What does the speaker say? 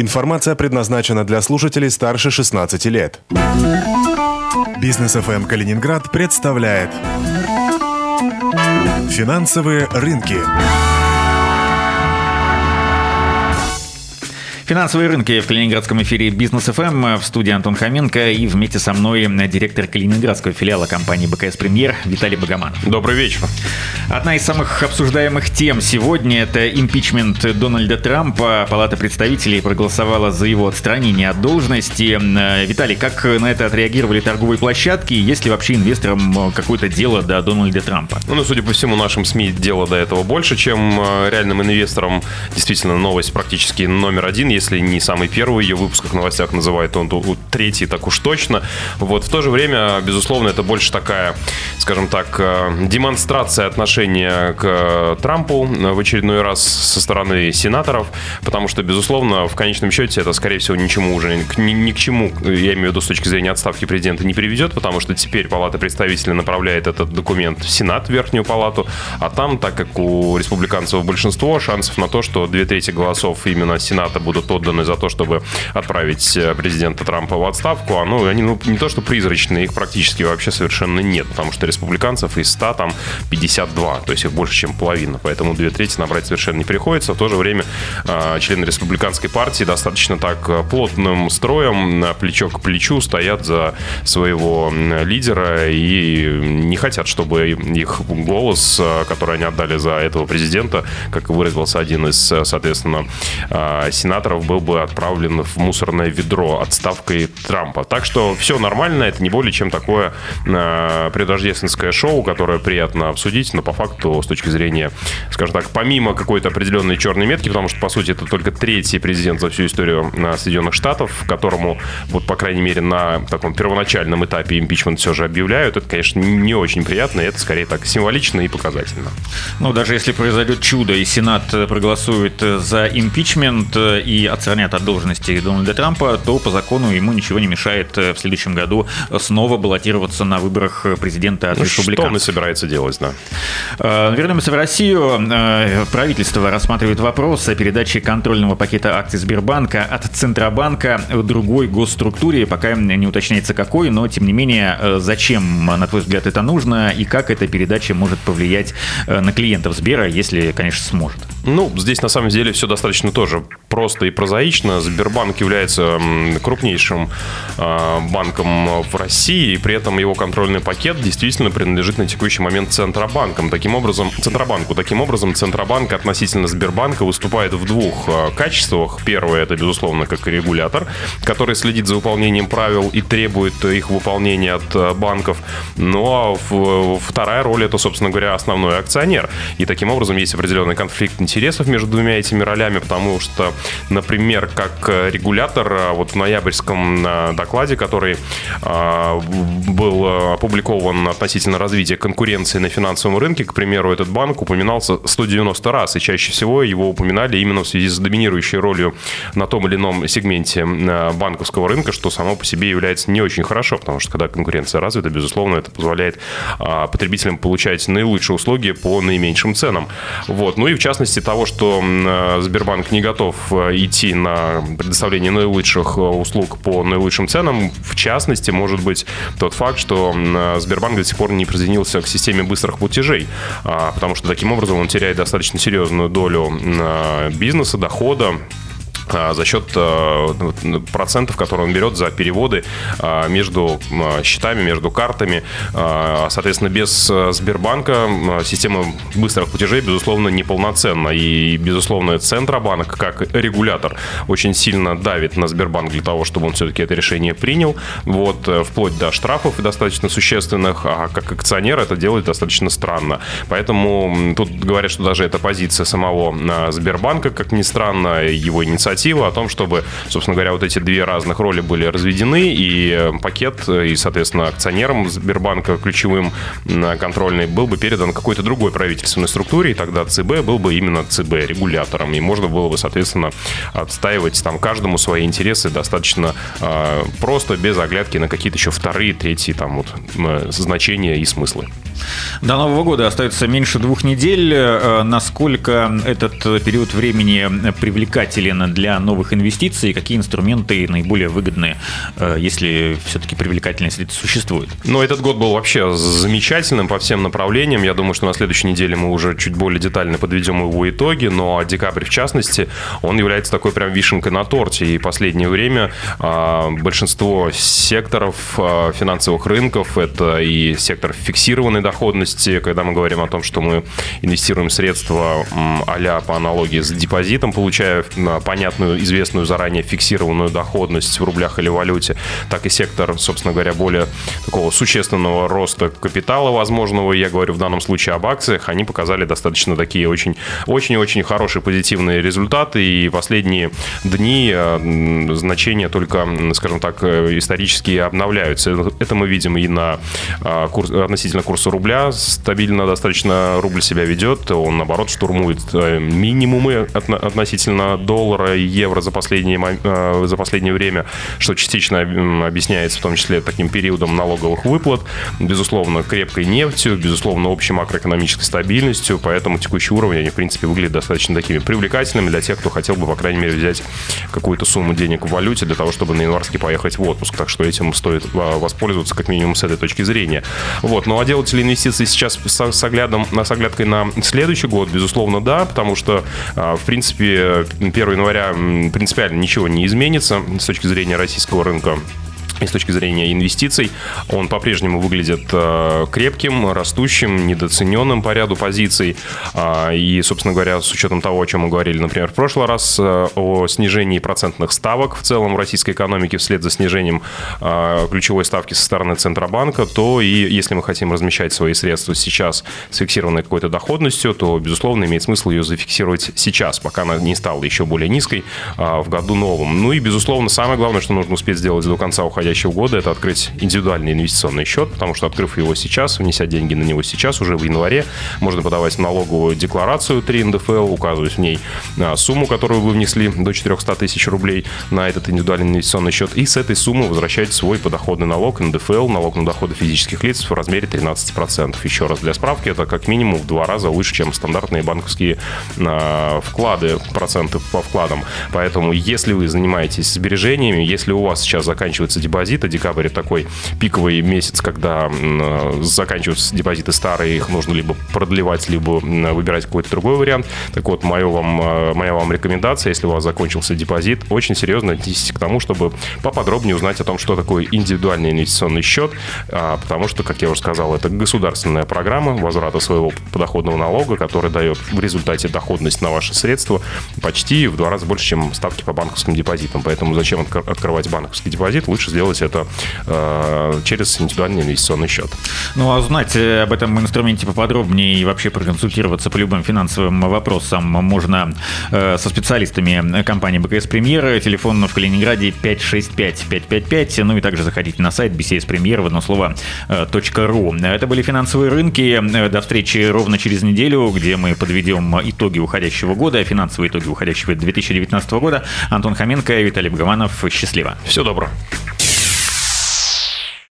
Информация предназначена для слушателей старше 16 лет. Бизнес ФМ Калининград представляет Финансовые рынки. Финансовые рынки в Калининградском эфире Бизнес ФМ в студии Антон Хоменко и вместе со мной директор Калининградского филиала компании БКС Премьер Виталий Богоманов. Добрый вечер. Одна из самых обсуждаемых тем сегодня – это импичмент Дональда Трампа. Палата представителей проголосовала за его отстранение от должности. Виталий, как на это отреагировали торговые площадки? Есть ли вообще инвесторам какое-то дело до Дональда Трампа? Ну, судя по всему, нашим СМИ дело до этого больше, чем э, реальным инвесторам. Действительно, новость практически номер один если не самый первый ее выпуск в новостях называет, он третий так уж точно. Вот в то же время, безусловно, это больше такая, скажем так, э, демонстрация отношения к Трампу в очередной раз со стороны сенаторов, потому что, безусловно, в конечном счете это, скорее всего, ничему уже ни, ни к чему, я имею в виду с точки зрения отставки президента, не приведет, потому что теперь Палата представителей направляет этот документ в Сенат, в Верхнюю Палату, а там, так как у республиканцев большинство, шансов на то, что две трети голосов именно Сената будут отданы за то, чтобы отправить э, президента Трампа в отставку, а ну, они ну, не то что призрачные, их практически вообще совершенно нет, потому что республиканцев из 100 там 52, то есть их больше, чем половина, поэтому две трети набрать совершенно не приходится. В то же время э, члены республиканской партии достаточно так э, плотным строем, плечо к плечу стоят за своего лидера и не хотят, чтобы их голос, который они отдали за этого президента, как выразился один из, соответственно, сенаторов, долларов был бы отправлен в мусорное ведро отставкой Трампа. Так что все нормально, это не более чем такое э, предрождественское шоу, которое приятно обсудить, но по факту с точки зрения, скажем так, помимо какой-то определенной черной метки, потому что, по сути, это только третий президент за всю историю э, Соединенных Штатов, которому, вот, по крайней мере, на таком первоначальном этапе импичмент все же объявляют, это, конечно, не очень приятно, и это скорее так символично и показательно. Ну, даже если произойдет чудо, и Сенат проголосует за импичмент, и отстранят от должности Дональда Трампа, то по закону ему ничего не мешает э, в следующем году снова баллотироваться на выборах президента от ну, республиканцев. Что он и собирается делать, да. Э, вернемся в Россию. Э, правительство рассматривает вопрос о передаче контрольного пакета акций Сбербанка от Центробанка другой госструктуре. Пока не уточняется какой, но тем не менее, зачем, на твой взгляд, это нужно и как эта передача может повлиять на клиентов Сбера, если, конечно, сможет? Ну, здесь на самом деле все достаточно тоже просто и прозаично. Сбербанк является крупнейшим а, банком в России, и при этом его контрольный пакет действительно принадлежит на текущий момент Центробанкам. Таким образом, Центробанку. Таким образом, Центробанк относительно Сбербанка выступает в двух а, качествах. Первое, это, безусловно, как регулятор, который следит за выполнением правил и требует их выполнения от а, банков. Ну а вторая роль, это, собственно говоря, основной акционер. И таким образом есть определенный конфликт интересов между двумя этими ролями, потому что, например, как регулятор, а, вот в ноябрьском а, докладе, который был опубликован относительно развития конкуренции на финансовом рынке, к примеру, этот банк упоминался 190 раз, и чаще всего его упоминали именно в связи с доминирующей ролью на том или ином сегменте банковского рынка, что само по себе является не очень хорошо, потому что когда конкуренция развита, безусловно, это позволяет потребителям получать наилучшие услуги по наименьшим ценам. Вот. Ну и в частности, того, что э, Сбербанк не готов э, идти на предоставление наилучших э, услуг по наилучшим ценам, в частности, может быть тот факт, что Сбербанк до сих пор не присоединился к системе быстрых платежей, а, потому что таким образом он теряет достаточно серьезную долю бизнеса, дохода, за счет а, процентов, которые он берет за переводы а, между счетами, между картами. Соответственно, без Сбербанка система быстрых платежей, безусловно, неполноценна. И, безусловно, Центробанк, как регулятор, очень сильно давит на Сбербанк для того, чтобы он все-таки это решение принял. Вот, э, вплоть до штрафов достаточно существенных, а как акционер это делает достаточно странно. Поэтому тут говорят, что даже эта позиция самого Сбербанка, как ни странно, его инициатива инициатива о том, чтобы, собственно говоря, вот эти две разных роли были разведены, и э, пакет, э, и, соответственно, акционерам Сбербанка ключевым контрольный был бы передан какой-то другой правительственной структуре, и тогда ЦБ был бы именно ЦБ регулятором, и можно было бы, соответственно, отстаивать там каждому свои интересы достаточно э, просто, без оглядки на какие-то еще вторые, третьи там вот э, значения и смыслы. До Нового года остается меньше двух недель. Насколько этот период времени привлекателен для новых инвестиций? Какие инструменты наиболее выгодны, э, если все-таки привлекательность существует? Ну, этот год был вообще замечательным по всем направлениям. Я думаю, что на следующей неделе мы уже чуть более детально подведем его итоги, но декабрь, в частности, он является такой прям вишенкой на торте. И последнее время а, большинство секторов а, финансовых рынков, это и сектор фиксированной доходности, когда мы говорим о том, что мы инвестируем средства а по аналогии с депозитом, получая понятную, известную заранее фиксированную доходность в рублях или валюте, так и сектор, собственно говоря, более такого существенного роста капитала возможного, я говорю в данном случае об акциях, они показали достаточно такие очень, очень-очень хорошие позитивные результаты, и последние дни э, значения только, скажем так, э, исторически обновляются. Это мы видим и на э, курс, относительно курса рубля, стабильно достаточно рубль себя ведет, он, наоборот, штурмует минимумы относительно доллара и евро за последнее, за последнее время, что частично объясняется в том числе таким периодом налоговых выплат, безусловно, крепкой нефтью, безусловно, общей макроэкономической стабильностью, поэтому текущий уровень, они, в принципе, выглядят достаточно такими привлекательными для тех, кто хотел бы, по крайней мере, взять какую-то сумму денег в валюте для того, чтобы на январский поехать в отпуск. Так что этим стоит а, воспользоваться, как минимум, с этой точки зрения. Вот. Ну, а делать ли инвестиции сейчас с, оглядом, с оглядкой на следующий год? Безусловно, да, потому что, а, в принципе, 1 января принципиально ничего не изменится с точки зрения российского рынка и с точки зрения инвестиций он по-прежнему выглядит э, крепким, растущим, недооцененным по ряду позиций. А, и, собственно говоря, с учетом того, о чем мы говорили, например, в прошлый раз, э, о снижении процентных ставок в целом в российской экономике вслед за снижением э, ключевой ставки со стороны Центробанка, то и если мы хотим размещать свои средства сейчас с фиксированной какой-то доходностью, то, безусловно, имеет смысл ее зафиксировать сейчас, пока она не стала еще более низкой а, в году новом. Ну и, безусловно, самое главное, что нужно успеть сделать до конца уходящего уходящего года это открыть индивидуальный инвестиционный счет, потому что открыв его сейчас, внеся деньги на него сейчас, уже в январе, можно подавать налоговую декларацию 3 НДФЛ, указывать в ней а, сумму, которую вы внесли до 400 тысяч рублей на этот индивидуальный инвестиционный счет, и с этой суммы возвращать свой подоходный налог НДФЛ, налог на доходы физических лиц в размере 13%. Еще раз для справки, это как минимум в два раза выше, чем стандартные банковские а, вклады, проценты по вкладам. Поэтому, если вы занимаетесь сбережениями, если у вас сейчас заканчивается депозит, депозита. Декабрь такой пиковый месяц, когда заканчиваются депозиты старые, их нужно либо продлевать, либо выбирать какой-то другой вариант. Так вот, моя вам, э, моя вам рекомендация, если у вас закончился депозит, очень серьезно отнеситесь к тому, чтобы поподробнее узнать о том, что такое индивидуальный инвестиционный счет, а, потому что, как я уже сказал, это государственная программа возврата своего подоходного налога, который дает в результате доходность на ваши средства почти в два раза больше, чем ставки по банковским депозитам. Поэтому зачем открывать банковский депозит? Лучше сделать сделать это э, через индивидуальный инвестиционный счет. Ну, а узнать э, об этом инструменте поподробнее и вообще проконсультироваться по любым финансовым вопросам можно э, со специалистами компании БКС Премьер. Телефон в Калининграде 565-555. Ну и также заходите на сайт BCS Премьер в одно слово .ру. Это были финансовые рынки. До встречи ровно через неделю, где мы подведем итоги уходящего года, финансовые итоги уходящего 2019 года. Антон Хоменко, Виталий Богоманов. Счастливо. Всего доброго.